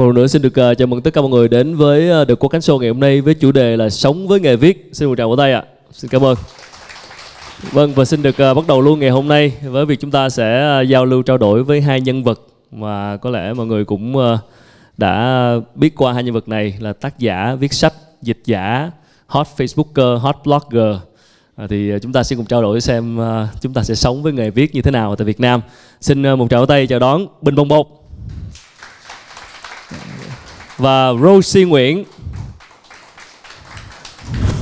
Một lần nữa xin được uh, chào mừng tất cả mọi người đến với uh, The Quốc Cánh Show ngày hôm nay với chủ đề là sống với nghề viết. Xin một tràng vỗ tay ạ. À. Xin cảm ơn. Vâng và xin được uh, bắt đầu luôn ngày hôm nay với việc chúng ta sẽ uh, giao lưu trao đổi với hai nhân vật mà có lẽ mọi người cũng uh, đã biết qua hai nhân vật này là tác giả viết sách, dịch giả, hot Facebooker, hot blogger. À, thì chúng ta sẽ cùng trao đổi xem uh, chúng ta sẽ sống với nghề viết như thế nào tại Việt Nam. Xin uh, một tràng tay chào đón Bình Bông Bột và Rosie Nguyễn.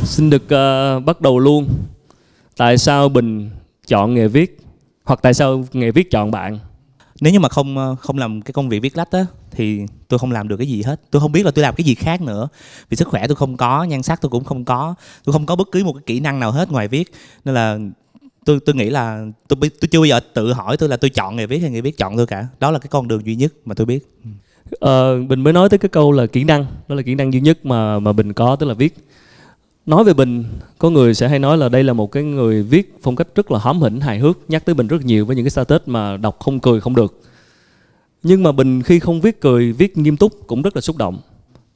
Xin được uh, bắt đầu luôn. Tại sao Bình chọn nghề viết hoặc tại sao nghề viết chọn bạn? Nếu như mà không ờ, không làm cái công việc viết lách á thì tôi không làm được cái gì hết. Tôi không biết là tôi làm cái gì khác nữa. Vì sức khỏe tôi không có, nhan sắc tôi cũng không có. Tôi không có bất cứ một cái kỹ năng nào hết ngoài viết. Nên là tôi tôi nghĩ là tôi tôi chưa bao giờ tự hỏi tôi là tôi chọn nghề viết hay nghề viết chọn tôi cả. Đó là cái con đường duy nhất mà tôi biết. Ừ. Ờ, Bình mới nói tới cái câu là kỹ năng. Đó là kỹ năng duy nhất mà mà Bình có tức là viết. Nói về Bình, có người sẽ hay nói là đây là một cái người viết phong cách rất là hóm hỉnh, hài hước Nhắc tới Bình rất nhiều với những cái status mà đọc không cười không được. Nhưng mà Bình khi không viết cười, viết nghiêm túc cũng rất là xúc động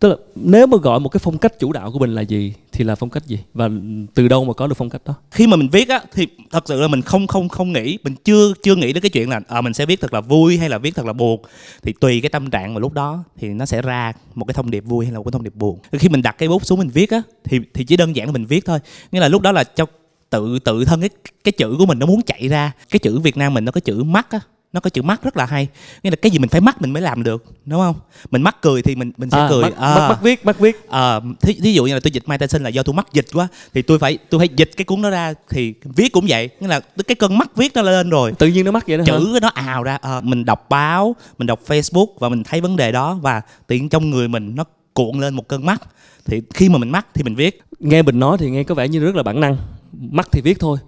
tức là nếu mà gọi một cái phong cách chủ đạo của mình là gì thì là phong cách gì? Và từ đâu mà có được phong cách đó? Khi mà mình viết á thì thật sự là mình không không không nghĩ mình chưa chưa nghĩ đến cái chuyện là à, mình sẽ viết thật là vui hay là viết thật là buồn. Thì tùy cái tâm trạng mà lúc đó thì nó sẽ ra một cái thông điệp vui hay là một cái thông điệp buồn. Khi mình đặt cái bút xuống mình viết á thì thì chỉ đơn giản là mình viết thôi. Nghĩa là lúc đó là cho tự tự thân cái cái chữ của mình nó muốn chạy ra. Cái chữ Việt Nam mình nó có chữ mắt á nó có chữ mắt rất là hay. Nghĩa là cái gì mình phải mắt mình mới làm được đúng không? Mình mắc cười thì mình mình sẽ à, cười. mắt, à, mắt, mắt viết mắt viết. À, thí, thí dụ như là tôi dịch Mai sinh là do tôi mắc dịch quá thì tôi phải tôi phải dịch cái cuốn đó ra thì viết cũng vậy. Nghĩa là cái cơn mắt viết nó lên rồi. Tự nhiên nó mắc vậy đó chữ hả? nó ào ra à, mình đọc báo mình đọc Facebook và mình thấy vấn đề đó và tiện trong người mình nó cuộn lên một cơn mắt thì khi mà mình mắc thì mình viết. Nghe bình nói thì nghe có vẻ như rất là bản năng. Mắc thì viết thôi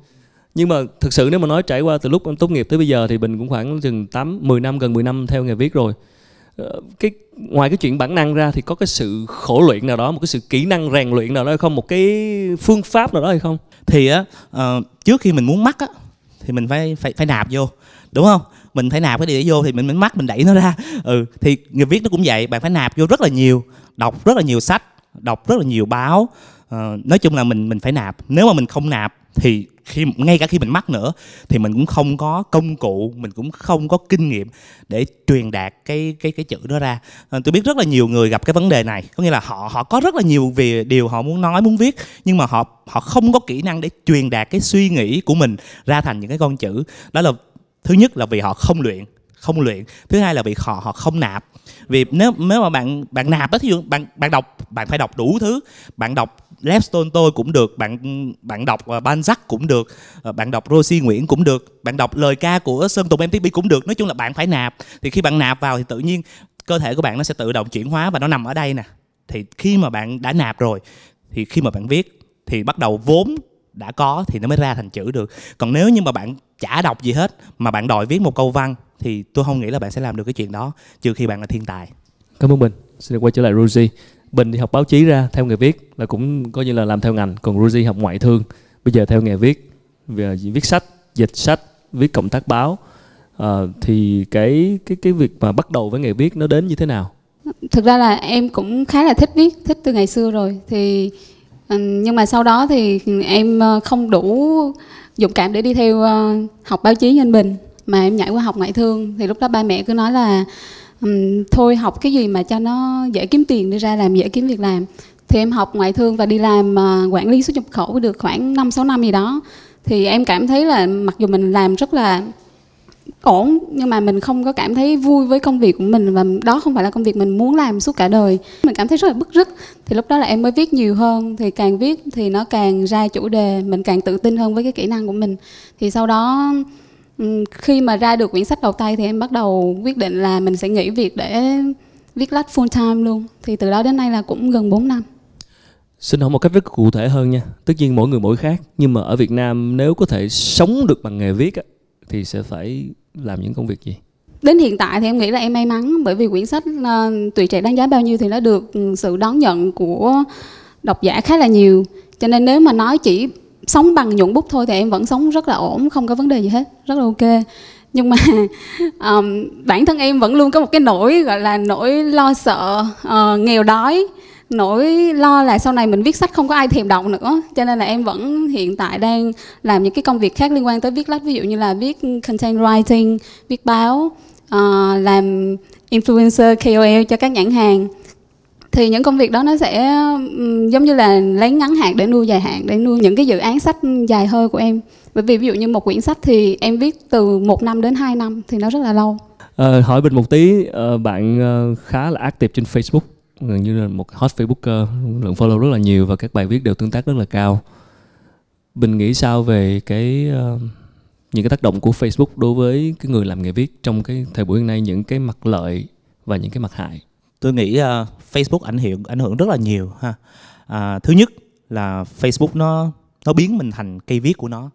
nhưng mà thực sự nếu mà nói trải qua từ lúc em tốt nghiệp tới bây giờ thì bình cũng khoảng chừng tám mười năm gần 10 năm theo nghề viết rồi. Ờ, cái ngoài cái chuyện bản năng ra thì có cái sự khổ luyện nào đó một cái sự kỹ năng rèn luyện nào đó hay không? Một cái phương pháp nào đó hay không? Thì á uh, trước khi mình muốn mắc á thì mình phải phải phải nạp vô đúng không? Mình phải nạp cái gì để vô thì mình mới mắc mình đẩy nó ra. Ừ thì người viết nó cũng vậy bạn phải nạp vô rất là nhiều đọc rất là nhiều sách đọc rất là nhiều báo. Uh, nói chung là mình mình phải nạp. Nếu mà mình không nạp thì khi ngay cả khi mình mắc nữa thì mình cũng không có công cụ mình cũng không có kinh nghiệm để truyền đạt cái cái cái chữ đó ra. À, tôi biết rất là nhiều người gặp cái vấn đề này. Có nghĩa là họ họ có rất là nhiều về điều họ muốn nói muốn viết nhưng mà họ họ không có kỹ năng để truyền đạt cái suy nghĩ của mình ra thành những cái con chữ. Đó là thứ nhất là vì họ không luyện không luyện. Thứ hai là vì họ họ không nạp. Vì nếu nếu mà bạn bạn nạp đó thí dụ bạn bạn đọc bạn phải đọc đủ thứ. Bạn đọc Lapstone tôi cũng được, bạn bạn đọc à, Banzac cũng được à, bạn đọc Rosie Nguyễn cũng được, bạn đọc lời ca của Sơn Tùng MTP cũng được. Nói chung là bạn phải nạp. Thì khi bạn nạp vào thì tự nhiên cơ thể của bạn nó sẽ tự động chuyển hóa và nó nằm ở đây nè. Thì khi mà bạn đã nạp rồi, thì khi mà bạn viết, thì bắt đầu vốn đã có thì nó mới ra thành chữ được. Còn nếu như mà bạn chả đọc gì hết, mà bạn đòi viết một câu văn, thì tôi không nghĩ là bạn sẽ làm được cái chuyện đó, trừ khi bạn là thiên tài cảm ơn bình. Xin được quay trở lại Ruzi. Bình thì học báo chí ra theo nghề viết là cũng coi như là làm theo ngành còn Ruzi học ngoại thương. Bây giờ theo nghề viết về viết sách dịch sách viết cộng tác báo. À, thì cái cái cái việc mà bắt đầu với nghề viết nó đến như thế nào? Thực ra là em cũng khá là thích viết thích từ ngày xưa rồi. Thì ừ, nhưng mà sau đó thì em ờ, không đủ dũng cảm để đi theo ờ, học báo chí như anh Bình. Mà em nhảy qua học ngoại thương. Thì lúc đó ba mẹ cứ nói là um, thôi học cái gì mà cho nó dễ kiếm tiền đi ra làm dễ kiếm việc làm. Thì em học ngoại thương và đi làm uh, quản lý xuất nhập khẩu được khoảng 5 6 năm gì đó. Thì em cảm thấy là mặc dù mình làm rất là ổn nhưng mà mình không có cảm thấy vui với công việc của mình và đó không phải là công việc mình muốn làm suốt cả đời. Mình cảm thấy rất là bức rứt. Thì lúc đó là em mới viết nhiều hơn. Thì càng viết thì nó càng ra chủ đề mình càng tự tin hơn với cái kỹ năng của mình. Thì sau đó khi mà ra được quyển sách đầu tay thì em bắt đầu quyết định là mình sẽ nghỉ việc để viết lách full time luôn. Thì từ đó đến nay là cũng gần 4 năm. Xin hỏi một cách rất cụ thể hơn nha. Tất nhiên mỗi người mỗi khác Nhưng mà ở Việt Nam nếu có thể sống được bằng nghề viết Thì sẽ phải làm những công việc gì? Đến hiện tại thì em nghĩ là em may mắn Bởi vì quyển sách uh, Tuổi trẻ đáng giá bao nhiêu Thì nó được sự đón nhận của độc giả khá là nhiều. Cho nên nếu mà nói chỉ sống bằng nhuận bút thôi thì em vẫn sống rất là ổn không có vấn đề gì hết rất là ok. Nhưng mà um, bản thân em vẫn luôn có một cái nỗi gọi là nỗi lo sợ uh, nghèo đói nỗi lo là sau này mình viết sách không có ai thèm đọc nữa. Cho nên là em vẫn hiện tại đang làm những cái công việc khác liên quan tới viết lách ví dụ như là viết content writing viết báo uh, làm influencer KOL cho các nhãn hàng thì những công việc đó nó sẽ giống như là lấy ngắn hạn để nuôi dài hạn để nuôi những cái dự án sách dài hơi của em. Bởi vì ví dụ như một quyển sách thì em viết từ một năm đến 2 năm thì nó rất là lâu. À, hỏi bình một tí à, bạn ờ, khá là active trên Facebook gần như là một hot Facebooker lượng follow rất là nhiều và các bài viết đều tương tác rất là cao. Bình nghĩ sao về cái uh, những cái tác động của Facebook đối với cái người làm nghề viết trong cái thời buổi hiện nay những cái mặt lợi và những cái mặt hại? Tôi nghĩ uh, Facebook ảnh hưởng ảnh hưởng rất là nhiều ha. À, thứ nhất là Facebook nó nó biến mình thành cây viết của nó.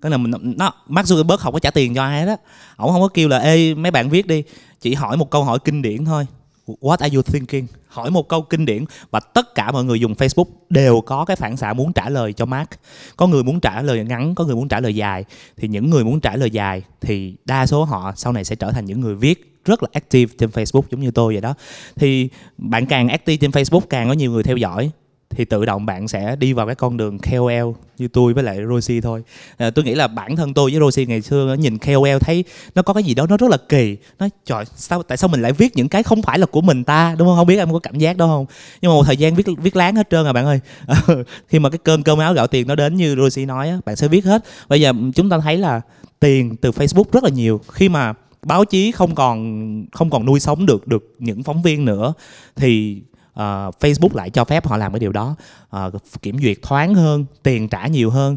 Tức là mình nó Mark Zuckerberg không có trả tiền cho ai đó ổng không có kêu là ê mấy bạn viết đi. Chỉ hỏi một câu hỏi kinh điển thôi. What are you thinking? Hỏi một câu kinh điển và tất cả mọi người dùng Facebook đều có cái phản xạ muốn trả lời cho Mark. Có người muốn trả lời ngắn có người muốn trả lời dài. Thì những người muốn trả lời dài thì đa số họ sau này sẽ trở thành những người viết rất là active trên Facebook giống như tôi vậy đó. Thì bạn càng active trên Facebook càng có nhiều người theo dõi thì tự động bạn sẽ đi vào cái con đường KOL như tôi với lại Rosie thôi. À, tôi nghĩ là bản thân tôi với Rosie ngày xưa nhìn KOL thấy nó có cái gì đó nó rất là kỳ. Nó trời sao tại sao mình lại viết những cái không phải là của mình ta đúng không? Không biết em có cảm giác đó không? Nhưng mà một thời gian viết viết láng hết trơn à bạn ơi. Khi mà cái cơn cơm áo gạo tiền nó đến như Rosie nói á bạn sẽ viết hết. Bây giờ chúng ta thấy là tiền từ Facebook rất là nhiều. Khi mà báo chí không còn không còn nuôi sống được được những phóng viên nữa thì uh, Facebook lại cho phép họ làm cái điều đó. Uh, kiểm duyệt thoáng hơn tiền trả nhiều hơn.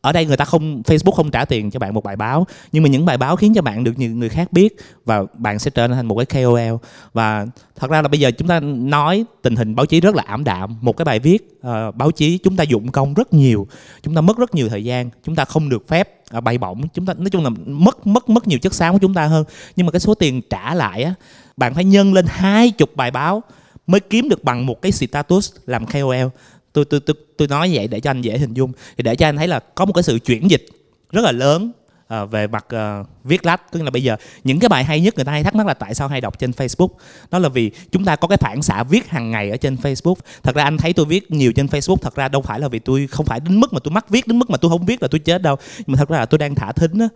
Ở đây người ta không Facebook không trả tiền cho bạn một bài báo nhưng mà những bài báo khiến cho bạn được nhiều người khác biết và bạn sẽ trở thành một cái KOL và thật ra là bây giờ chúng ta nói tình hình báo chí rất là ảm đạm. Một cái bài viết uh, báo chí chúng ta dụng công rất nhiều chúng ta mất rất nhiều thời gian chúng ta không được phép uh, bay bổng. Chúng ta nói chung là mất mất mất nhiều chất xám của chúng ta hơn. Nhưng mà cái số tiền trả lại á bạn phải nhân lên hai chục bài báo mới kiếm được bằng một cái status làm KOL tôi tôi tôi tôi nói vậy để cho anh dễ hình dung. Thì để cho anh thấy là có một cái sự chuyển dịch rất là lớn à, về mặt uh, viết lách tức là bây giờ những cái bài hay nhất người ta hay thắc mắc là tại sao hay đọc trên Facebook? Đó là vì chúng ta có cái phản xạ viết hàng ngày ở trên Facebook. Thật ra anh thấy tôi viết nhiều trên Facebook thật ra đâu phải là vì tôi không phải đến mức mà tôi mắc viết đến mức mà tôi không viết là tôi chết đâu. Nhưng mà thật ra là tôi đang thả thính á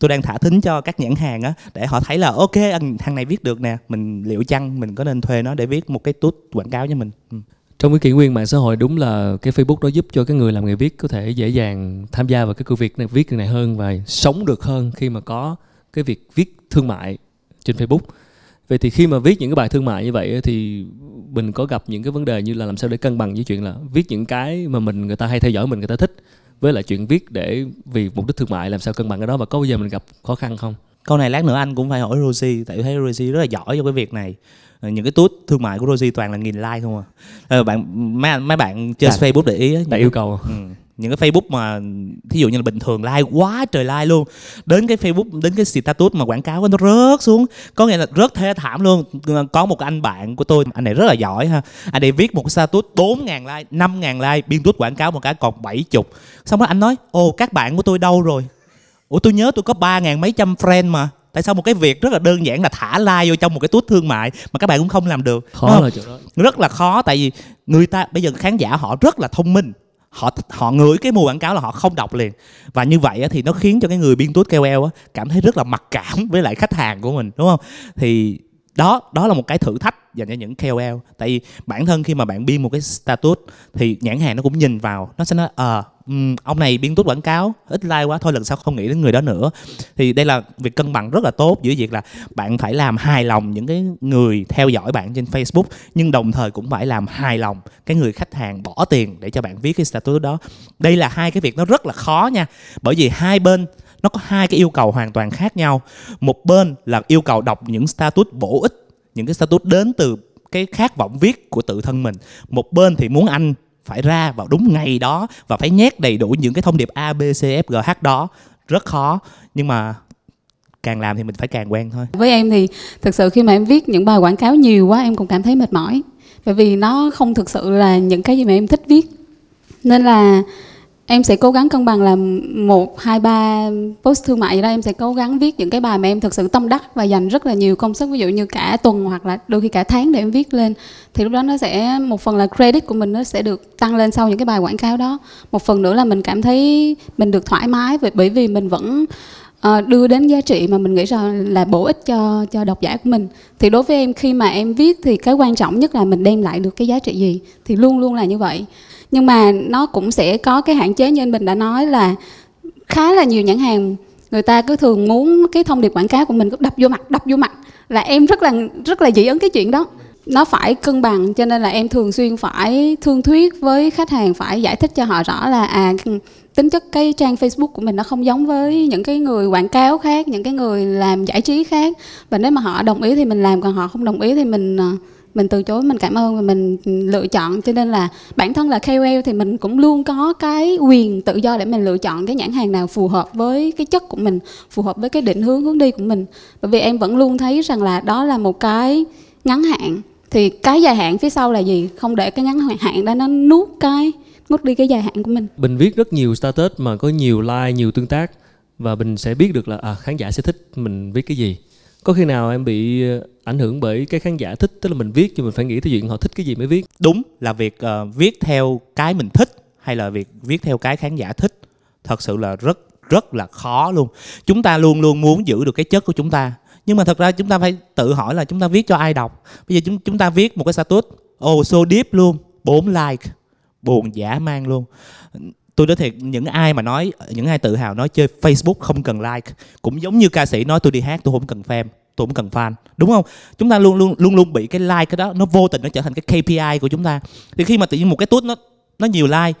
tôi đang thả thính cho các nhãn hàng á để họ thấy là ok thằng này viết được nè mình liệu chăng mình có nên thuê nó để viết một cái tút quảng cáo cho mình? Ừ trong cái kỷ nguyên mạng xã hội, đúng là cái Facebook đó giúp cho cái người làm nghề viết có thể dễ dàng tham gia vào cái công việc này, viết này hơn và sống được hơn khi mà có cái việc viết thương mại trên Facebook. Vậy thì khi mà viết những cái bài thương mại như vậy thì mình có gặp những cái vấn đề như là làm sao để cân bằng với chuyện là viết những cái mà mình, người ta hay theo dõi, mình người ta thích, với lại chuyện viết để vì mục đích thương mại, làm sao cân bằng cái đó, và có bao giờ mình gặp khó khăn không? Câu này lát nữa anh cũng phải hỏi Rosie tại thấy Rosie rất là giỏi trong cái việc này. Ờ, những cái tút thương mại của Rosie toàn là nghìn like không à. Ờ, bạn mấy mấy bạn trên Đạt, Facebook để ý á, yêu cầu. Ừ, những cái Facebook mà thí dụ như là bình thường like quá trời like luôn. Đến cái Facebook đến cái status mà quảng cáo nó rớt xuống. Có nghĩa là rất thê thảm luôn. Có một anh bạn của tôi anh này rất là giỏi ha. Anh này viết một cái status bốn ngàn like năm ngàn like biên tút quảng cáo một cái còn bảy chục. Xong đó anh nói ồ các bạn của tôi đâu rồi ủa tôi nhớ tôi có ba ngàn mấy trăm friend mà. Tại sao một cái việc rất là đơn giản là thả like vô trong một cái túi thương mại mà các bạn cũng không làm được? Khó là chỗ đó. Rất là khó tại vì người ta bây giờ khán giả họ rất là thông minh. Họ họ ngửi cái mùa quảng cáo là họ không đọc liền. Và như vậy thì nó khiến cho cái người biên tút KOL cảm thấy rất là mặc cảm với lại khách hàng của mình đúng không? Thì đó đó là một cái thử thách dành cho những KOL tại vì bản thân khi mà bạn biên một cái status thì nhãn hàng nó cũng nhìn vào nó sẽ nói ờ à, um, ông này biên tốt quảng cáo ít like quá thôi lần sau không nghĩ đến người đó nữa. Thì đây là việc cân bằng rất là tốt giữa việc là bạn phải làm hài lòng những cái người theo dõi bạn trên Facebook nhưng đồng thời cũng phải làm hài lòng cái người khách hàng bỏ tiền để cho bạn viết cái status đó. Đây là hai cái việc nó rất là khó nha bởi vì hai bên nó có hai cái yêu cầu hoàn toàn khác nhau. Một bên là yêu cầu đọc những status bổ ích những cái status đến từ cái khát vọng viết của tự thân mình. Một bên thì muốn anh phải ra vào đúng ngày đó và phải nhét đầy đủ những cái thông điệp A, B, C, F, G, H đó. Rất khó, nhưng mà càng làm thì mình phải càng quen thôi. Với em thì thực sự khi mà em viết những bài quảng cáo nhiều quá, em cũng cảm thấy mệt mỏi. Bởi vì nó không thực sự là những cái gì mà em thích viết. Nên là em sẽ cố gắng cân bằng là một, hai, ba post thương mại gì đó. Em sẽ cố gắng viết những cái bài mà em thực sự tâm đắc và dành rất là nhiều công sức. Ví dụ như cả tuần hoặc là đôi khi cả tháng để em viết lên. Thì lúc đó nó sẽ, một phần là credit của mình nó sẽ được tăng lên sau những cái bài quảng cáo đó. Một phần nữa là mình cảm thấy mình được thoải mái bởi vì mình vẫn ờ, đưa đến giá trị mà mình nghĩ rằng là bổ ích cho cho độc giả của mình. Thì đối với em, khi mà em viết thì cái quan trọng nhất là mình đem lại được cái giá trị gì. Thì luôn luôn là như vậy nhưng mà nó cũng sẽ có cái hạn chế như anh bình đã nói là khá là nhiều nhãn hàng người ta cứ thường muốn cái thông điệp quảng cáo của mình cứ đập vô mặt, đập vô mặt. Là em rất là rất là dị ứng cái chuyện đó. Nó phải cân bằng, cho nên là em thường xuyên phải thương thuyết với khách hàng, phải giải thích cho họ rõ là à tính chất cái trang Facebook của mình nó không giống với những cái người quảng cáo khác, những cái người làm giải trí khác. Và nếu mà họ đồng ý thì mình làm, còn họ không đồng ý thì mình à, mình từ chối mình cảm ơn và mình lựa chọn. Cho nên là bản thân là KOL thì mình cũng luôn có cái quyền tự do để mình lựa chọn cái nhãn hàng nào phù hợp với cái chất của mình phù hợp với cái định hướng hướng đi của mình. Bởi vì em vẫn luôn thấy rằng là đó là một cái ngắn hạn. Thì cái dài hạn phía sau là gì? Không để cái ngắn hạn đó nó nuốt cái nuốt đi cái dài hạn của mình. Bình viết rất nhiều status mà có nhiều like nhiều tương tác. Và mình sẽ biết được là à, khán giả sẽ thích mình viết cái gì có khi nào em bị ờ, ảnh hưởng bởi cái khán giả thích tức là mình viết nhưng mình phải nghĩ tới chuyện họ thích cái gì mới viết? Đúng là việc uh, viết theo cái mình thích hay là việc viết theo cái khán giả thích thật sự là rất rất là khó luôn. Chúng ta luôn luôn muốn giữ được cái chất của chúng ta nhưng mà thật ra chúng ta phải tự hỏi là chúng ta viết cho ai đọc? Bây giờ chúng chúng ta viết một cái status oh so deep luôn 4 like buồn giả mang luôn tôi nói thiệt, những ai mà nói, những ai tự hào nói chơi Facebook không cần like, cũng giống như ca sĩ nói tôi đi hát, tôi không cần fan, tôi không cần fan, đúng không? Chúng ta luôn luôn luôn luôn bị cái like cái đó, nó vô tình nó trở thành cái KPI của chúng ta. Thì khi mà tự nhiên một cái tút nó nó nhiều like,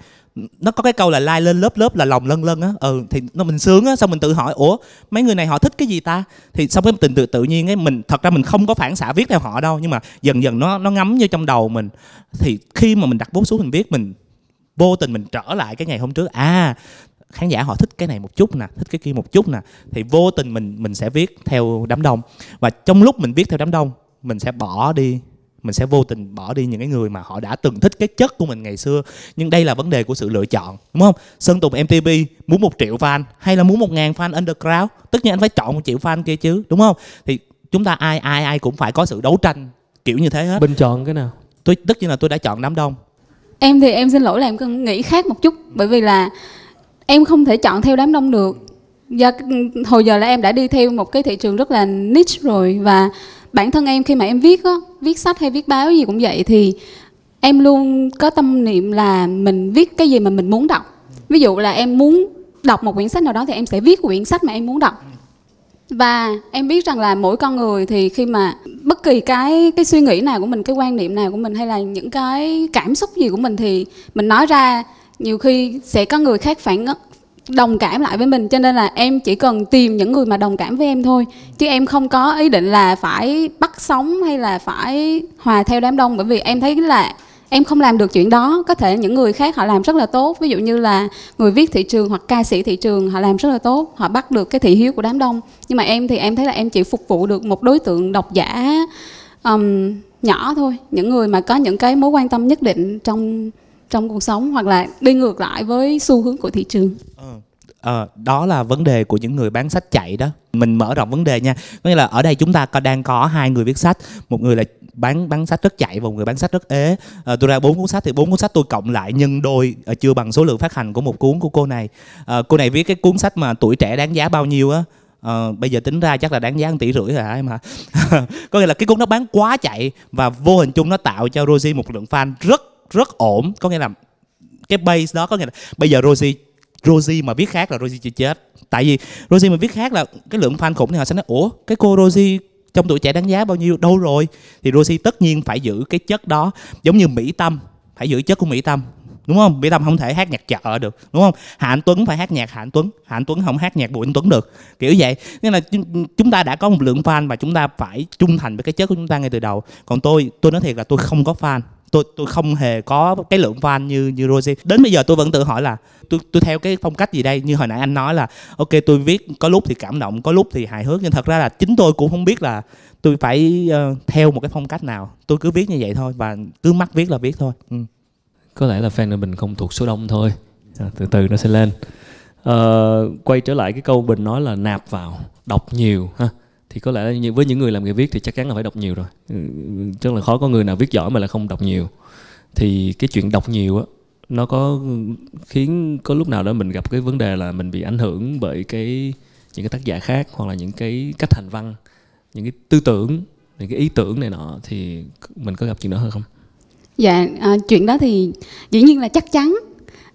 nó có cái câu là like lên lớp lớp là lòng lân lân á ừ thì nó mình sướng á, xong mình tự hỏi, ủa, mấy người này họ thích cái gì ta? Thì xong cái tình tự tự nhiên ấy, mình, thật ra mình không có phản xạ viết theo họ đâu, nhưng mà dần dần nó nó ngấm vô trong đầu mình. Thì khi mà mình đặt bút xuống mình viết, mình vô tình mình trở lại cái ngày hôm trước. À khán giả họ thích cái này một chút nè thích cái kia một chút nè thì vô tình mình mình sẽ viết theo đám đông. Và trong lúc mình viết theo đám đông mình sẽ bỏ đi mình sẽ vô tình bỏ đi những cái người mà họ đã từng thích cái chất của mình ngày xưa. Nhưng đây là vấn đề của sự lựa chọn đúng không? Sơn tùng mtv muốn một triệu fan hay là muốn một ngàn fan underground? Tất nhiên anh phải chọn một triệu fan kia chứ đúng không? Thì chúng ta ai ai ai cũng phải có sự đấu tranh kiểu như thế hết. Bình chọn cái nào? Tôi tất nhiên là tôi đã chọn đám đông em thì em xin lỗi là em nghĩ khác một chút, bởi vì là em không thể chọn theo đám đông được. Do hồi giờ là em đã đi theo một cái thị trường rất là niche rồi, và bản thân em khi mà em viết á, viết sách hay viết báo gì cũng vậy thì em luôn có tâm niệm là mình viết cái gì mà mình muốn đọc. Ví dụ là em muốn đọc một quyển sách nào đó thì em sẽ viết quyển sách mà em muốn đọc và em biết rằng là mỗi con người thì khi mà bất kỳ cái cái suy nghĩ nào của mình, cái quan niệm nào của mình hay là những cái cảm xúc gì của mình thì mình nói ra. Nhiều khi sẽ có người khác phản đồng cảm lại với mình, cho nên là em chỉ cần tìm những người mà đồng cảm với em thôi. Chứ em không có ý định là phải bắt sóng hay là phải hòa theo đám đông, bởi vì em thấy là em không làm được chuyện đó. Có thể những người khác họ làm rất là tốt. Ví dụ như là người viết thị trường hoặc ca sĩ thị trường họ làm rất là tốt. Họ bắt được cái thị hiếu của đám đông. Nhưng mà em thì em thấy là em chỉ phục vụ được một đối tượng độc giả um, nhỏ thôi. Những người mà có những cái mối quan tâm nhất định trong trong cuộc sống hoặc là đi ngược lại với xu hướng của thị trường. Ờ, đó là vấn đề của những người bán sách chạy đó. Mình mở rộng vấn đề nha. Có nghĩa là ở đây chúng ta có đang có hai người viết sách. Một người là bán bán sách rất chạy và một người bán sách rất ế. À, tôi ra bốn cuốn sách thì bốn cuốn sách tôi cộng lại nhân đôi à, chưa bằng số lượng phát hành của một cuốn của cô này. À, cô này viết cái cuốn sách mà tuổi trẻ đáng giá bao nhiêu á. À, bây giờ tính ra chắc là đáng giá 1 tỷ rưỡi rồi hả em hả? Có nghĩa là cái cuốn nó bán quá chạy và vô hình chung nó tạo cho Rosie một lượng fan rất rất ổn. Có nghĩa là cái base đó có nghĩa là bây giờ Rosie Rosie mà viết khác là Rosie chưa chết. Tại vì Rosie mà viết khác là cái lượng fan khủng thì họ sẽ nói ủa cái cô Rosie trong tuổi trẻ đáng giá bao nhiêu? Đâu rồi? Thì Rosie tất nhiên phải giữ cái chất đó. Giống như Mỹ Tâm. Phải giữ chất của Mỹ Tâm. Đúng không? Mỹ Tâm không thể hát nhạc chợ được. Đúng không? Hạ Anh Tuấn phải hát nhạc Hạ Anh Tuấn. Hạ Anh Tuấn không hát nhạc Bùi Anh Tuấn được. Kiểu vậy. Nên là chúng ta đã có một lượng fan và chúng ta phải trung thành với cái chất của chúng ta ngay từ đầu. Còn tôi tôi nói thiệt là tôi không có fan tôi tôi không hề có cái lượng fan như như Rosie. Đến bây giờ tôi vẫn tự hỏi là tôi tôi theo cái phong cách gì đây? Như hồi nãy anh nói là ok tôi viết có lúc thì cảm động có lúc thì hài hước. Nhưng thật ra là chính tôi cũng không biết là tôi phải uh, theo một cái phong cách nào. Tôi cứ viết như vậy thôi và cứ mắc viết là viết thôi. Ừ. có lẽ là fan của mình không thuộc số đông thôi. À, từ từ nó sẽ lên. Uh, quay trở lại cái câu bình nói là nạp vào đọc nhiều ha thì có lẽ với những người làm nghề viết thì chắc chắn là phải đọc nhiều rồi. Ừ, chắc là khó có người nào viết giỏi mà lại không đọc nhiều. Thì cái chuyện đọc nhiều á nó có khiến có lúc nào đó mình gặp cái vấn đề là mình bị ảnh hưởng bởi cái những cái tác giả khác hoặc là những cái cách hành văn những cái tư tưởng những cái ý tưởng này nọ thì mình có gặp chuyện đó hơn không? Dạ à, chuyện đó thì dĩ nhiên là chắc chắn.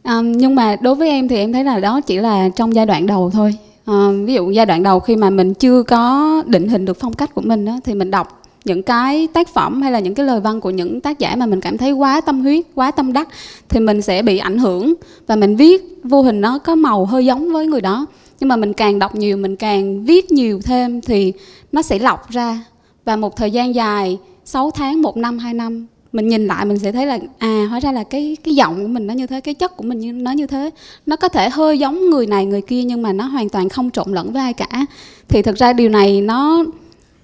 À, nhưng mà đối với em thì em thấy là đó chỉ là trong giai đoạn đầu thôi à, ví dụ giai đoạn đầu khi mà mình chưa có định hình được phong cách của mình đó, thì mình đọc những cái tác phẩm hay là những cái lời văn của những tác giả mà mình cảm thấy quá tâm huyết quá tâm đắc thì mình sẽ bị ảnh hưởng và mình viết vô hình nó có màu hơi giống với người đó. Nhưng mà mình càng đọc nhiều mình càng viết nhiều thêm thì nó sẽ lọc ra. Và một thời gian dài 6 tháng, 1 năm, 2 năm mình nhìn lại mình sẽ thấy là à hóa ra là cái cái giọng của mình nó như thế, cái chất của mình nó như thế. Nó có thể hơi giống người này, người kia nhưng mà nó hoàn toàn không trộn lẫn với ai cả. Thì thực ra điều này nó,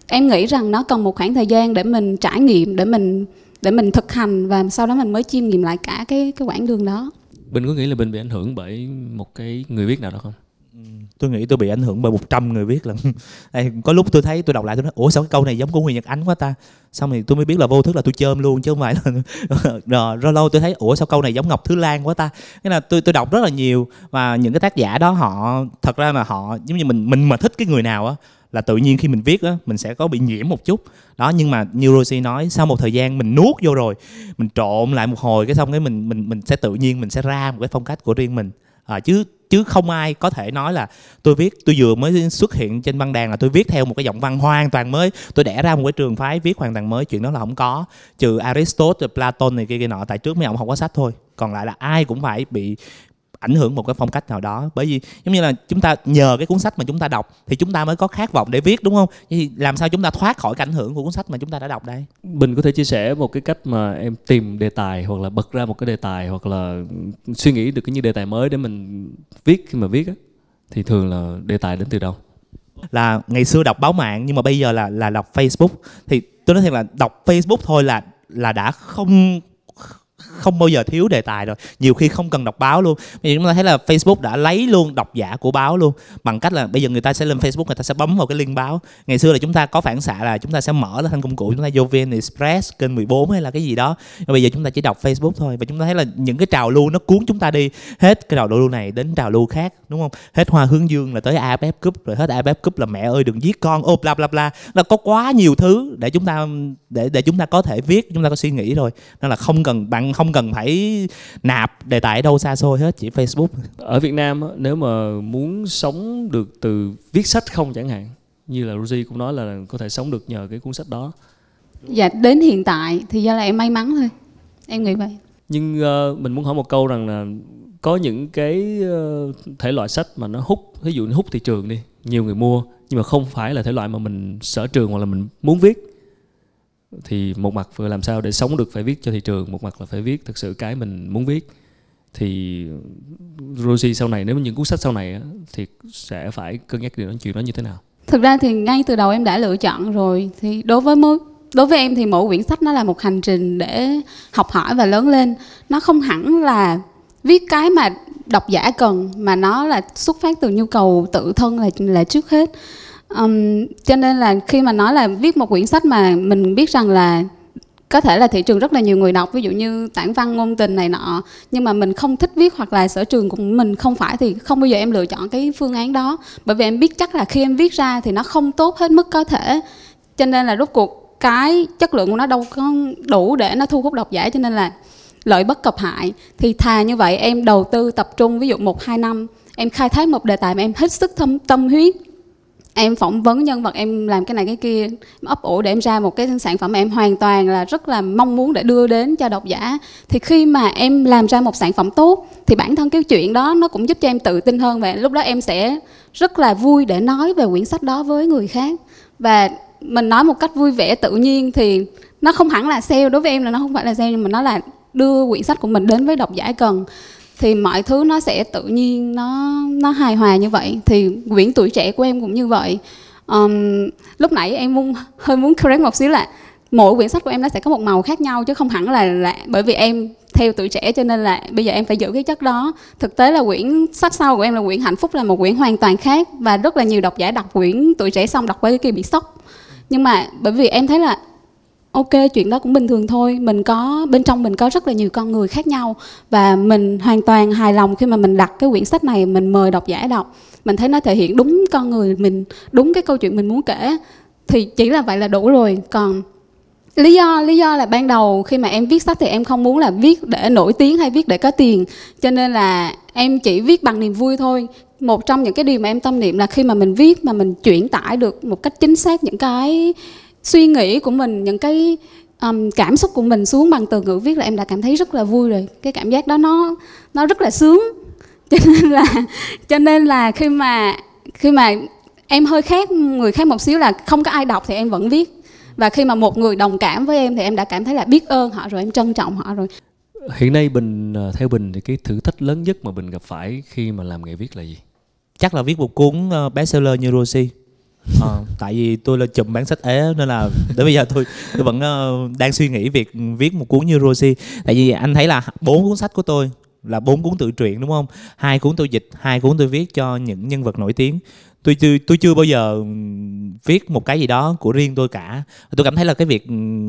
em nghĩ rằng nó cần một khoảng thời gian để mình trải nghiệm, để mình để mình thực hành và sau đó mình mới chiêm nghiệm lại cả cái cái quãng đường đó. Bình có nghĩ là Bình bị ảnh hưởng bởi một cái người viết nào đó không? Tôi nghĩ tôi bị ảnh hưởng bởi 100 người viết lần Đây, có lúc tôi thấy tôi đọc lại tôi nói ủa sao cái câu này giống của Nguyễn Nhật Ánh quá ta? Xong thì tôi mới biết là vô thức là tôi chơm luôn chứ không phải là rồi lâu lâu tôi thấy ủa sao câu này giống Ngọc Thứ Lan quá ta? Cái là tôi tôi đọc rất là nhiều và những cái tác giả đó họ thật ra là họ giống như mình mình mà thích cái người nào á là tự nhiên khi mình viết á mình sẽ có bị nhiễm một chút. Đó nhưng mà như Rosie nói sau một thời gian mình nuốt vô rồi mình trộn lại một hồi cái xong cái mình mình mình sẽ tự nhiên mình sẽ ra một cái phong cách của riêng mình. À, chứ chứ không ai có thể nói là tôi viết, tôi vừa mới xuất hiện trên văn đàn là tôi viết theo một cái giọng văn hoàn toàn mới. Tôi đẻ ra một cái trường phái viết hoàn toàn mới, chuyện đó là không có. Trừ Aristotle, Platon này kia kia nọ, tại trước mấy ông không có sách thôi. Còn lại là ai cũng phải bị ảnh hưởng một cái phong cách nào đó. Bởi vì giống như là chúng ta nhờ cái cuốn sách mà chúng ta đọc thì chúng ta mới có khát vọng để viết đúng không? Thì làm sao chúng ta thoát khỏi cái ảnh hưởng của cuốn sách mà chúng ta đã đọc đây? Bình có thể chia sẻ một cái cách mà em tìm đề tài hoặc là bật ra một cái đề tài hoặc là suy nghĩ được cái như đề tài mới để mình viết khi mà viết á thì thường là đề tài đến từ đâu? Là ngày xưa đọc báo mạng nhưng mà bây giờ là là đọc Facebook. Thì tôi nói thật là đọc Facebook thôi là là đã không không bao giờ thiếu đề tài rồi. Nhiều khi không cần đọc báo luôn. Bây giờ chúng ta thấy là Facebook đã lấy luôn độc giả của báo luôn. Bằng cách là bây giờ người ta sẽ lên Facebook, người ta sẽ bấm vào cái link báo. Ngày xưa là chúng ta có phản xạ là chúng ta sẽ mở lên thành công cụ, chúng ta vô VN Express kênh 14 hay là cái gì đó. Và bây giờ chúng ta chỉ đọc Facebook thôi. Và chúng ta thấy là những cái trào lưu nó cuốn chúng ta đi. Hết cái trào lưu này đến trào lưu khác, đúng không? Hết hoa hướng dương là tới AFF Cup, rồi hết AFF Cup là mẹ ơi, đừng giết con, ô, bla bla bla. Là có quá nhiều thứ để chúng ta, để để chúng ta có thể viết, chúng ta có suy nghĩ rồi nên là không cần bạn không cần phải nạp đề tài ở đâu xa xôi hết chỉ Facebook. Ở Việt Nam nếu mà muốn sống được từ viết sách không chẳng hạn như là Rosie cũng nói là có thể sống được nhờ cái cuốn sách đó. Dạ đến hiện tại thì do là em may mắn thôi. Em nghĩ vậy. Nhưng uh, mình muốn hỏi một câu rằng là có những cái uh, thể loại sách mà nó hút ví dụ như hút thị trường đi nhiều người mua nhưng mà không phải là thể loại mà mình sở trường hoặc là mình muốn viết thì một mặt vừa làm sao để sống được phải viết cho thị trường, một mặt là phải viết thực sự cái mình muốn viết. Thì Rosie sau này, nếu những cuốn sách sau này thì sẽ phải cân nhắc điều chuyện đó như thế nào? Thực ra thì ngay từ đầu em đã lựa chọn rồi. Thì đối với mỗi đối với em thì mỗi quyển sách nó là một hành trình để học hỏi và lớn lên. Nó không hẳn là viết cái mà độc giả cần, mà nó là xuất phát từ nhu cầu tự thân là là trước hết um, cho nên là khi mà nói là viết một quyển sách mà mình biết rằng là có thể là thị trường rất là nhiều người đọc ví dụ như tản văn ngôn tình này nọ nhưng mà mình không thích viết hoặc là sở trường của mình không phải thì không bao giờ em lựa chọn cái phương án đó. Bởi vì em biết chắc là khi em viết ra thì nó không tốt hết mức có thể. Cho nên là rốt cuộc cái chất lượng của nó đâu có đủ để nó thu hút độc giả cho nên là lợi bất cập hại. Thì thà như vậy em đầu tư tập trung ví dụ một hai năm em khai thác một đề tài mà em hết sức tâm huyết em phỏng vấn nhân vật, em làm cái này cái kia ấp ủ để em ra một cái sản phẩm mà em hoàn toàn là rất là mong muốn để đưa đến cho độc giả. Thì khi mà em làm ra một sản phẩm tốt, thì bản thân cái chuyện đó nó cũng giúp cho em tự tin hơn và lúc đó em sẽ rất là vui để nói về quyển sách đó với người khác. Và mình nói một cách vui vẻ, tự nhiên thì nó không hẳn là sale đối với em là nó không phải là sale, nhưng mà nó là đưa quyển sách của mình đến với độc giả cần thì mọi thứ nó sẽ tự nhiên nó nó hài hòa như vậy. Thì quyển tuổi trẻ của em cũng như vậy. Um, lúc nãy em muốn hơi muốn correct một xíu là mỗi quyển sách của em nó sẽ có một màu khác nhau chứ không hẳn là là bởi vì em theo tuổi trẻ cho nên là bây giờ em phải giữ cái chất đó. Thực tế là quyển sách sau của em là quyển hạnh phúc là một quyển hoàn toàn khác và rất là nhiều độc giả đọc quyển tuổi trẻ xong đọc với cái kia bị sốc. Nhưng mà bởi vì em thấy là ok, chuyện đó cũng bình thường thôi. Mình có, bên trong mình có rất là nhiều con người khác nhau và mình hoàn toàn hài lòng khi mà mình đặt cái quyển sách này, mình mời độc giả đọc. Mình thấy nó thể hiện đúng con người mình, đúng cái câu chuyện mình muốn kể. Thì chỉ là vậy là đủ rồi. Còn lý do lý do là ban đầu khi mà em viết sách thì em không muốn là viết để nổi tiếng hay viết để có tiền. Cho nên là em chỉ viết bằng niềm vui thôi. Một trong những cái điều mà em tâm niệm là khi mà mình viết mà mình chuyển tải được một cách chính xác những cái suy nghĩ của mình những cái um, cảm xúc của mình xuống bằng từ ngữ viết là em đã cảm thấy rất là vui rồi. Cái cảm giác đó nó nó rất là sướng. Cho nên là cho nên là khi mà khi mà em hơi khác người khác một xíu là không có ai đọc thì em vẫn viết. Và khi mà một người đồng cảm với em thì em đã cảm thấy là biết ơn họ rồi em trân trọng họ rồi. Hiện nay bình ờ, theo bình thì cái thử thách lớn nhất mà bình gặp phải khi mà làm nghề viết là gì? Chắc là viết một cuốn ờ, bestseller như Rosie à, tại vì tôi là chùm bán sách ế nên là đến bây giờ tôi tôi vẫn uh, đang suy nghĩ việc viết một cuốn như Rosie. Tại vì anh thấy là bốn cuốn sách của tôi là bốn cuốn tự truyện đúng không? Hai cuốn tôi dịch hai cuốn tôi viết cho những nhân vật nổi tiếng. Tôi chưa tôi chưa bao giờ viết một cái gì đó của riêng tôi cả. Tôi cảm thấy là cái việc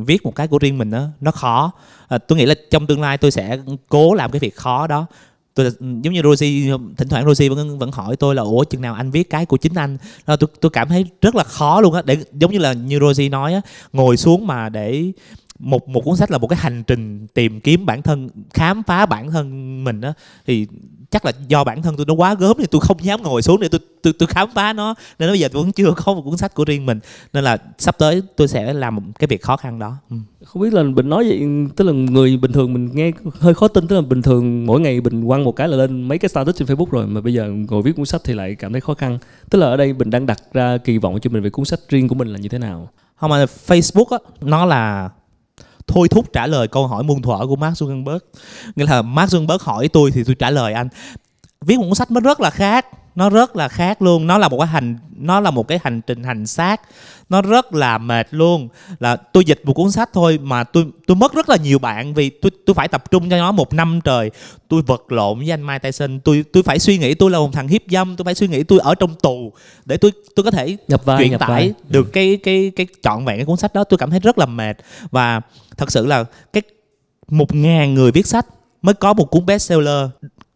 viết một cái của riêng mình đó, nó khó. À, tôi nghĩ là trong tương lai tôi sẽ cố làm cái việc khó đó tôi giống như Rosie, thỉnh thoảng Rosie vẫn vẫn hỏi tôi là, ủa, chừng nào anh viết cái của chính anh? Là tôi tôi cảm thấy rất là khó luôn á. Để giống như là như Rosie nói á, ngồi xuống mà để một một cuốn sách là một cái hành trình tìm kiếm bản thân, khám phá bản thân mình á, thì chắc là do bản thân tôi nó quá gớm thì tôi không dám ngồi xuống để tôi tôi tôi khám phá nó. Nên bây giờ tôi vẫn chưa có một cuốn sách của riêng mình. Nên là sắp tới tôi sẽ làm một cái việc khó khăn đó. Ừ. không biết là bình nói vậy tức là người bình thường mình nghe hơi khó tin tức là bình thường mỗi ngày bình quăng một cái là lên mấy cái status trên facebook rồi mà bây giờ ngồi viết cuốn sách thì lại cảm thấy khó khăn. Tức là ở đây bình đang đặt ra kỳ vọng cho mình về cuốn sách riêng của mình là như thế nào? Không mà facebook á nó là thôi thúc trả lời câu hỏi muôn thuở của Mark Zuckerberg. Nghĩa là Mark Zuckerberg hỏi tôi thì tôi trả lời anh viết một cuốn sách nó rất là khác nó rất là khác luôn. Nó là một cái hành nó là một cái hành trình hành xác. Nó rất là mệt luôn. Là tôi dịch một cuốn sách thôi mà tôi tôi mất rất là nhiều bạn vì tôi tôi phải tập trung cho nó một năm trời. Tôi vật lộn với anh Mike Tyson. Tôi tôi phải suy nghĩ tôi là một thằng hiếp dâm. Tôi phải suy nghĩ tôi ở trong tù để tôi tôi có thể nhập vai, truyền nhập tải vai. được cái cái cái trọn vẹn cái cuốn sách đó. Tôi cảm thấy rất là mệt. Và thật sự là cái một ngàn người viết sách mới có một cuốn bestseller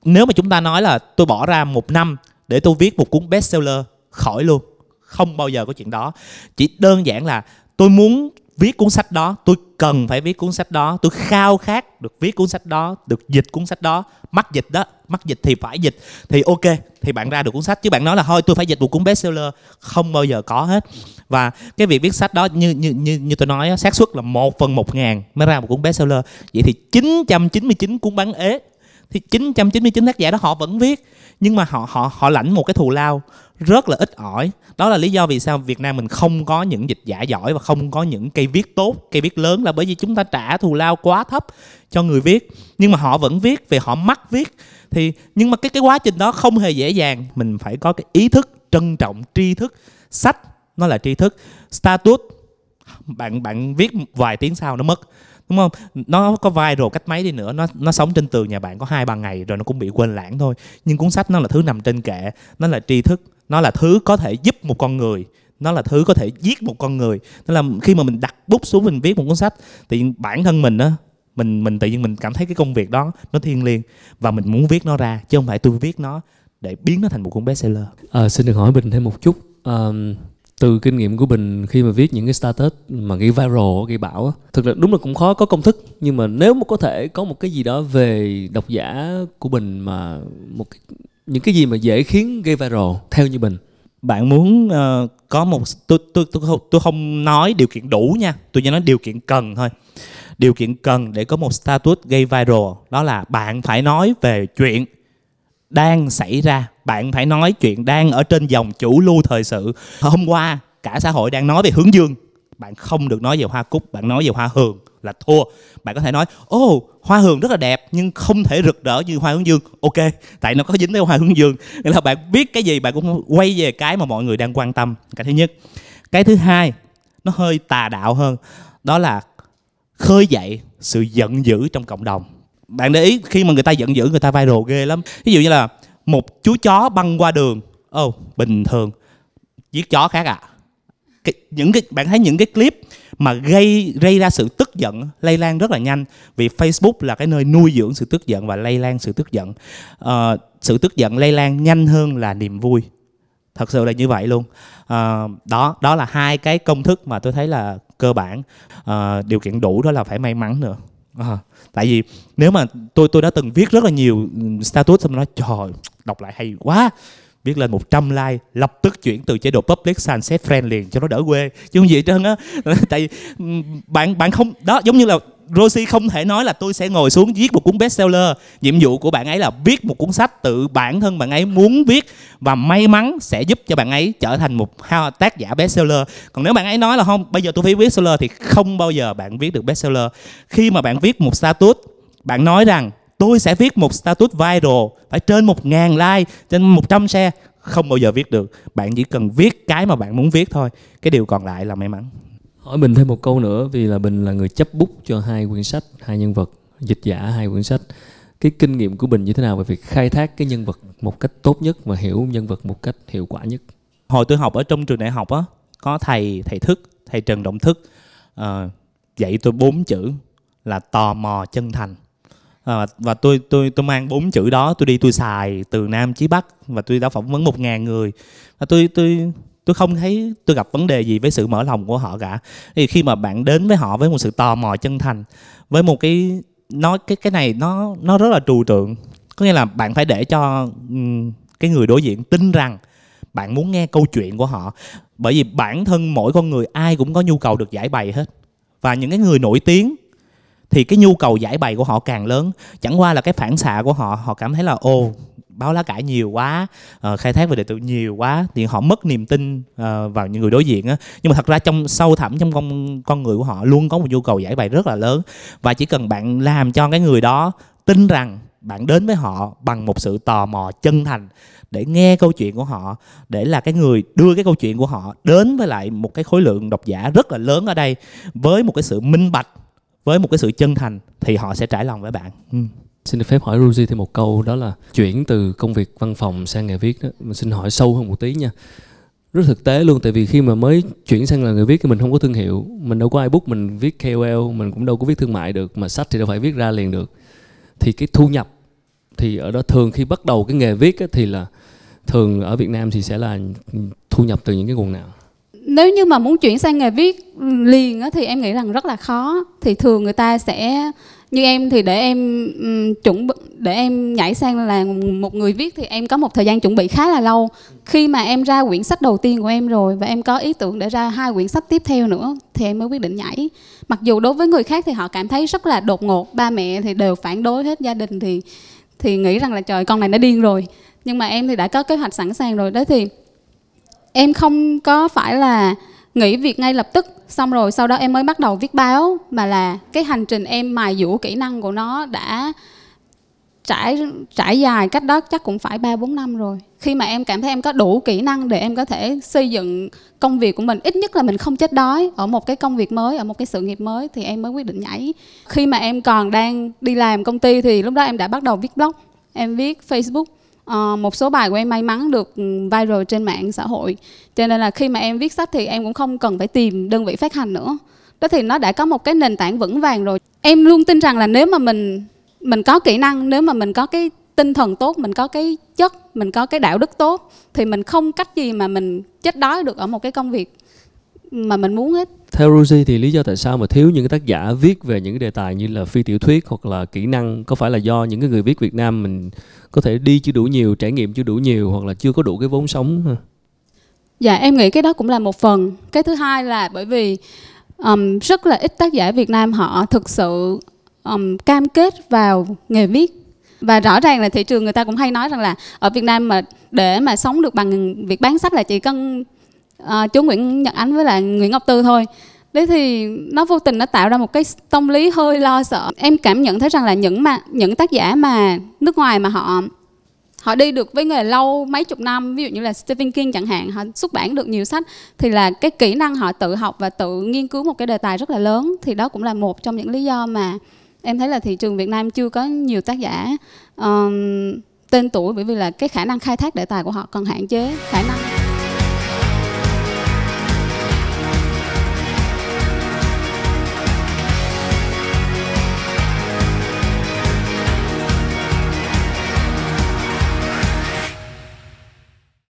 nếu mà chúng ta nói là tôi bỏ ra một năm để tôi viết một cuốn bestseller, khỏi luôn. Không bao giờ có chuyện đó. Chỉ đơn giản là tôi muốn viết cuốn sách đó, tôi cần phải viết cuốn sách đó, tôi khao khát được viết cuốn sách đó, được dịch cuốn sách đó. Mắc dịch đó, mắc dịch thì phải dịch. Thì ok, thì bạn ra được cuốn sách. Chứ bạn nói là thôi, tôi phải dịch một cuốn bestseller, không bao giờ có hết. Và cái việc viết sách đó, như như như như tôi nói xác suất là một phần một ngàn mới ra một cuốn bestseller. Vậy thì 999 cuốn bán ế thì 999 tác giả đó họ vẫn viết, nhưng mà họ họ họ lãnh một cái thù lao rất là ít ỏi. Đó là lý do vì sao Việt Nam mình không có những dịch giả giỏi và không có những cây viết tốt, cây viết lớn là bởi vì chúng ta trả thù lao quá thấp cho người viết. Nhưng mà họ vẫn viết vì họ mắc viết. Thì, nhưng mà cái cái quá trình đó không hề dễ dàng. Mình phải có cái ý thức trân trọng tri thức. Sách, nó là tri thức. Status bạn bạn viết vài tiếng sau nó mất đúng không? Nó có viral cách mấy đi nữa nó nó sống trên tường nhà bạn có hai ba ngày rồi nó cũng bị quên lãng thôi. Nhưng cuốn sách nó là thứ nằm trên kệ nó là tri thức nó là thứ có thể giúp một con người nó là thứ có thể giết một con người. Nó là khi mà mình đặt bút xuống mình viết một cuốn sách thì bản thân mình á mình mình tự nhiên mình cảm thấy cái công việc đó nó thiêng liêng và mình muốn viết nó ra chứ không phải tôi viết nó để biến nó thành một cuốn bestseller. À, xin được hỏi bình thêm một chút. À, từ kinh nghiệm của bình khi mà viết những cái status mà gây viral gây bão thực ra đúng là cũng khó có công thức. Nhưng mà nếu mà có thể có một cái gì đó về độc giả của bình mà một cái, những cái gì mà dễ khiến gây viral theo như bình. Bạn muốn uh, có một tôi tôi tôi không tôi không nói điều kiện đủ nha. Tôi chỉ nói điều kiện cần thôi. Điều kiện cần để có một status gây viral đó là bạn phải nói về chuyện đang xảy ra. Bạn phải nói chuyện đang ở trên dòng chủ lưu thời sự. Hôm qua cả xã hội đang nói về hướng dương. Bạn không được nói về hoa cúc bạn nói về hoa hường là thua. Bạn có thể nói ô oh, hoa hường rất là đẹp nhưng không thể rực rỡ như hoa hướng dương. Ok tại nó có dính tới hoa hướng dương. Nên là bạn biết cái gì bạn cũng quay về cái mà mọi người đang quan tâm. Cái thứ nhất. Cái thứ hai nó hơi tà đạo hơn. Đó là khơi dậy sự giận dữ trong cộng đồng bạn để ý khi mà người ta giận dữ người ta viral ghê lắm. Ví dụ như là một chú chó băng qua đường. Ồ oh, bình thường. Giết chó khác à? Cái, những cái bạn thấy những cái clip mà gây gây ra sự tức giận lây lan rất là nhanh. Vì Facebook là cái nơi nuôi dưỡng sự tức giận và lây lan sự tức giận. Uh, sự tức giận lây lan nhanh hơn là niềm vui. Thật sự là như vậy luôn. Uh, đó đó là hai cái công thức mà tôi thấy là cơ bản. Uh, điều kiện đủ đó là phải may mắn nữa à, tại vì nếu mà tôi tôi đã từng viết rất là nhiều status xong nói trời đọc lại hay quá. Viết lên 100 like lập tức chuyển từ chế độ public sang set friend liền cho nó đỡ quê. Chứ không gì hết trơn á. Tại bạn bạn không đó giống như là Rosie không thể nói là tôi sẽ ngồi xuống viết một cuốn bestseller. Nhiệm vụ của bạn ấy là viết một cuốn sách tự bản thân bạn ấy muốn viết và may mắn sẽ giúp cho bạn ấy trở thành một tác giả bestseller. Còn nếu bạn ấy nói là không, bây giờ tôi phải viết bestseller thì không bao giờ bạn viết được bestseller. Khi mà bạn viết một status bạn nói rằng, tôi sẽ viết một status viral, phải trên một ngàn like, trên 100 share. Không bao giờ viết được. Bạn chỉ cần viết cái mà bạn muốn viết thôi. Cái điều còn lại là may mắn hỏi bình thêm một câu nữa vì là bình là người chấp bút cho hai quyển sách hai nhân vật dịch giả hai quyển sách. Cái kinh nghiệm của bình như thế nào về việc khai thác cái nhân vật một cách tốt nhất và hiểu nhân vật một cách hiệu quả nhất? Hồi tôi học ở trong trường đại học á có thầy thầy thức thầy trần động thức uh, dạy tôi bốn chữ là tò mò chân thành. À, và tôi tôi tôi mang bốn chữ đó tôi đi tôi xài từ nam chí bắc và tôi đã phỏng vấn một ngàn người. Và tôi tôi tôi không thấy tôi gặp vấn đề gì với sự mở lòng của họ cả. Thì khi mà bạn đến với họ với một sự tò mò chân thành, với một cái nói cái cái này nó nó rất là trừu tượng. Có nghĩa là bạn phải để cho cái người đối diện tin rằng bạn muốn nghe câu chuyện của họ. Bởi vì bản thân mỗi con người ai cũng có nhu cầu được giải bày hết. Và những cái người nổi tiếng thì cái nhu cầu giải bày của họ càng lớn. Chẳng qua là cái phản xạ của họ họ cảm thấy là ô báo lá cải nhiều quá uh, khai thác về đề tự nhiều quá thì họ mất niềm tin uh, vào những người đối diện á. Nhưng mà thật ra trong sâu thẳm trong con con người của họ luôn có một nhu cầu giải bày rất là lớn. Và chỉ cần bạn làm cho cái người đó tin rằng bạn đến với họ bằng một sự tò mò chân thành để nghe câu chuyện của họ để là cái người đưa cái câu chuyện của họ đến với lại một cái khối lượng độc giả rất là lớn ở đây với một cái sự minh bạch với một cái sự chân thành thì họ sẽ trải lòng với bạn. Ừ xin được phép hỏi Ruzi thêm một câu, đó là chuyển từ công việc văn phòng sang nghề viết đó. mình xin hỏi sâu hơn một tí nha. Rất thực tế luôn, tại vì khi mà mới chuyển sang là người viết thì mình không có thương hiệu. Mình đâu có ai book mình viết KOL mình cũng đâu có viết thương mại được, mà sách thì đâu phải viết ra liền được. Thì cái thu nhập thì ở đó thường khi bắt đầu cái nghề viết thì là thường ở Việt Nam thì sẽ là thu nhập từ những cái nguồn nào? Nếu như mà muốn chuyển sang nghề viết liền thì em nghĩ rằng rất là khó. Thì thường người ta sẽ như em thì để em um, chuẩn để em nhảy sang là một người viết thì em có một thời gian chuẩn bị khá là lâu. Khi mà em ra quyển sách đầu tiên của em rồi và em có ý tưởng để ra hai quyển sách tiếp theo nữa thì em mới quyết định nhảy. Mặc dù đối với người khác thì họ cảm thấy rất là đột ngột ba mẹ thì đều phản đối hết gia đình thì thì nghĩ rằng là trời con này nó điên rồi. Nhưng mà em thì đã có kế hoạch sẵn sàng rồi. Đó thì em không có phải là nghỉ việc ngay lập tức xong rồi sau đó em mới bắt đầu viết báo, mà là cái hành trình em mài dũa kỹ năng của nó đã trải trải dài cách đó chắc cũng phải ba, bốn năm rồi. Khi mà em cảm thấy em có đủ kỹ năng để em có thể xây dựng công việc của mình, ít nhất là mình không chết đói ở một cái công việc mới, ở một cái sự nghiệp mới, thì em mới quyết định nhảy. Khi mà em còn đang đi làm công ty thì lúc đó em đã bắt đầu viết blog, em viết facebook uh, một số bài của em may mắn được ừ, viral trên mạng xã hội. Cho nên là khi mà em viết sách thì em cũng không cần phải tìm đơn vị phát hành nữa. Đó thì nó đã có một cái nền tảng vững vàng rồi. Em luôn tin rằng là nếu mà mình mình có kỹ năng nếu mà mình có cái tinh thần tốt mình có cái chất mình có cái đạo đức tốt thì mình không cách gì mà mình chết đói được ở một cái công việc mà mình muốn hết. Theo Rosie thì lý do tại sao mà thiếu những cái tác giả viết về những cái đề tài như là phi tiểu thuyết hoặc là kỹ năng có phải là do những cái người viết Việt Nam mình có thể đi chưa đủ nhiều trải nghiệm chưa đủ nhiều hoặc là chưa có đủ cái vốn sống dạ em nghĩ cái đó cũng là một phần. Cái thứ hai là bởi vì um, rất là ít tác giả Việt Nam họ thực sự um, cam kết vào nghề viết. Và rõ ràng là thị trường người ta cũng hay nói rằng là ở Việt Nam mà để mà sống được bằng việc bán sách là chỉ cần uh, chú Nguyễn Nhật Ánh với lại Nguyễn Ngọc Tư thôi. Đấy thì nó vô tình nó tạo ra một cái tâm lý hơi lo sợ. Em cảm nhận thấy rằng là những mà những tác giả mà nước ngoài mà họ họ đi được với nghề lâu mấy chục năm ví dụ như là Stephen King chẳng hạn họ xuất bản được nhiều sách thì là cái kỹ năng họ tự học và tự nghiên cứu một cái đề tài rất là lớn. Thì đó cũng là một trong những lý do mà em thấy là thị trường Việt Nam chưa có nhiều tác giả um, tên tuổi bởi vì là cái khả năng khai thác đề tài của họ còn hạn chế khả năng